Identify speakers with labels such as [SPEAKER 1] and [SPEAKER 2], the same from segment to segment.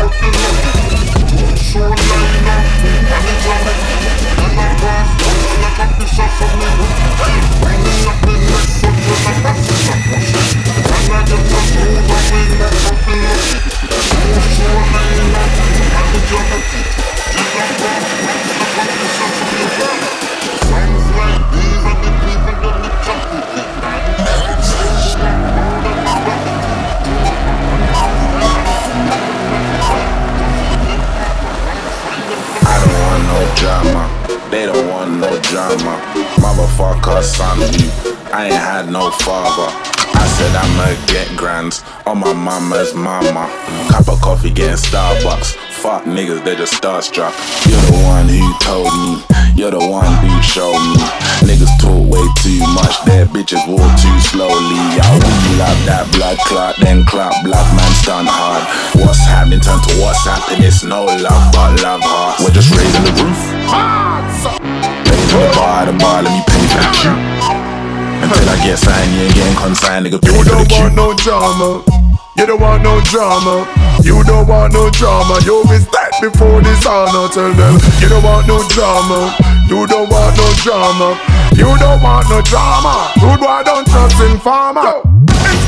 [SPEAKER 1] opinião. Getting Starbucks. Fuck niggas, they just starstruck. You're the one who told me, you're the one who showed me. Niggas talk way too much, their bitches walk too slowly. I really love that blood clot, then clot black man stunt hard. What's happening turn to what's happening, it's no love but love hearts. We're just raising the roof. Raising the bar, the bar, let me pay for the cue. Until I get signed, you ain't getting consigned, nigga. Pay
[SPEAKER 2] You
[SPEAKER 1] for the
[SPEAKER 2] don't want no drama. You don't want no drama. You don't want no drama. You be step before this honor. Tell them you don't want no drama. You don't want no drama. You don't want no drama. Rude boy don't trust in farmer.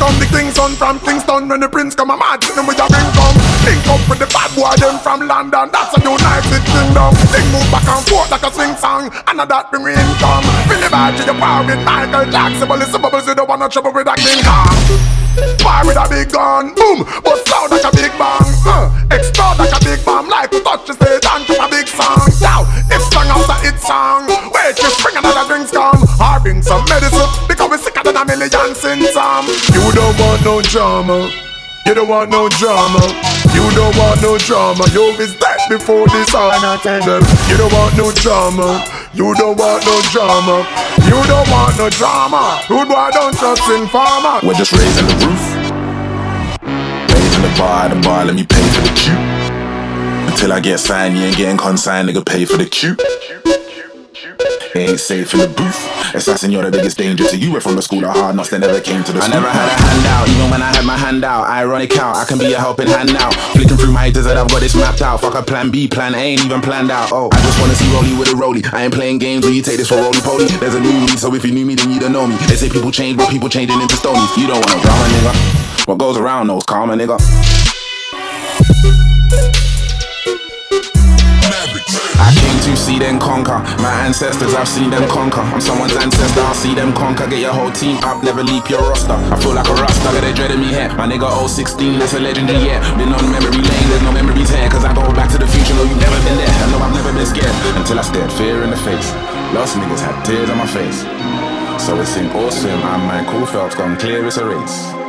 [SPEAKER 2] Come the king's son from Kingston when the prince come a mad them with a bring come. Link up with the bad boy them from London. That's a United Kingdom. They move back and forth like a swing song. And that bring income. Bring the bad to the power with Michael Jackson. But listen, bubbles, you don't want no trouble with a King Kong. Fire with a big gun, boom, but loud like a big bang. Uh, explode like a big bomb, like to touch the stage and to a big song. Now, it's song after it song, wait, you bring another drinks come, or bring some medicine, because we sicker than a million sin some. Um. You don't want no drama. You don't want no drama. You don't want no drama. You is dead before this all. I tell them, you don't want no drama. You don't want no drama. You don't want no drama. Rude boy don't trust in farmer.
[SPEAKER 1] We're just raising the roof. Raising the bar, the bar, let me pay for the cue. Until I get signed, you ain't getting consigned, nigga, pay for the cue. It ain't safe in the booth. Assassin, you're the biggest danger to you. We're from the school of hard knocks that never came to the
[SPEAKER 3] I
[SPEAKER 1] school.
[SPEAKER 3] never had a handout, even when I had my hand out. Ironic how I can be a helping hand now. Flicking through my haters that I've got this mapped out. Fuck a plan B, plan A ain't even planned out. Oh, I just wanna see Rolly with a Rolly. I ain't playing games when you take this for roly poly. There's a new me, so if you knew me, then you don't know me. They say people change, but people changing into stonies. You don't want no drama, nigga. What goes around knows karma, nigga. I came to see them conquer. My ancestors, I've seen them conquer. I'm someone's ancestor, I'll see them conquer. Get your whole team up, never leap your roster. I feel like a rasta, got they dreading me here. My nigga 016, that's a legendary yeah. Been on memory lane, there's no memories here. Cause I go back to the future, no, you've never been there. I know I've never been scared until I stared fear in the face. Lost niggas had tears on my face. So it's in awesome, I'm Michael Phelps, gone clear, it's a race.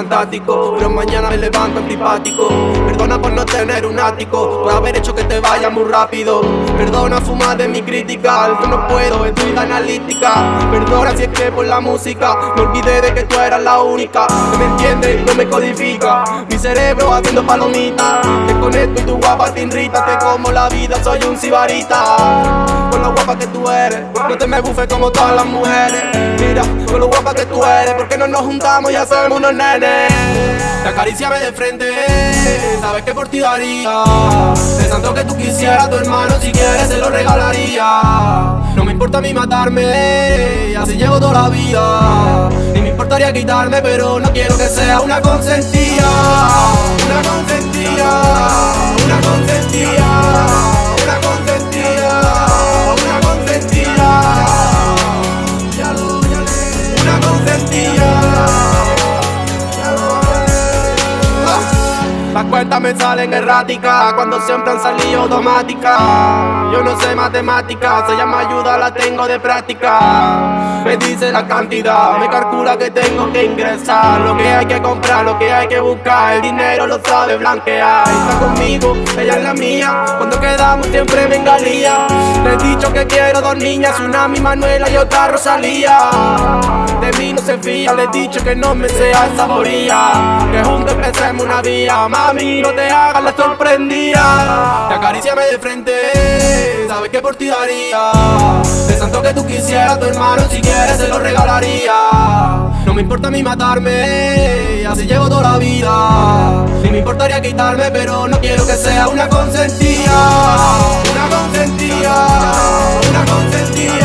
[SPEAKER 4] Fantástico, pero mañana me levanto antipático. Perdona por no tener un ático, por haber hecho que te vaya muy rápido. Perdona fumar de mi crítica, yo no puedo, estoy analítica. Perdona si es que por la música me olvidé de que tú eras la única que me entiende y no me codifica. Mi cerebro haciendo palomitas, te conecto y tu guapa te irrita, te como la vida, soy un sibarita. Con lo guapa que tú eres, no te me bufes como todas las mujeres. Mira, con lo guapa que tú eres, ¿por qué no nos juntamos y hacemos unos nenes? Te acariciame de frente, sabes que por ti daría. De tanto que tú quisieras, tu hermano, si quieres, se lo regalaría. No me importa a mí matarme, así llevo toda la vida. Ni me importaría quitarme, pero no quiero que sea una consentida. Una consentida, una consentida, cuentas me salen erráticas cuando siempre han salido automáticas. Yo no sé matemáticas, se llama ayuda, la tengo de práctica. Me dice la cantidad, me calcula que tengo que ingresar. Lo que hay que comprar, lo que hay que buscar. El dinero lo sabe blanquear. Está conmigo, ella es la mía. Cuando quedamos siempre me engalía. Le he dicho que quiero dos niñas, una mi Manuela y otra Rosalía. No se fía, le he dicho que no me sea esa moría. Que juntos empecemos una vía. Mami, no te hagas la sorprendida. Te acariciame de frente, sabes que por ti daría. De tanto que tú quisieras, tu hermano, si quieres, se lo regalaría. No me importa a mí matarme, así llevo toda la vida. Ni me importaría quitarme, pero no quiero que sea una consentida. Una consentida, una consentida.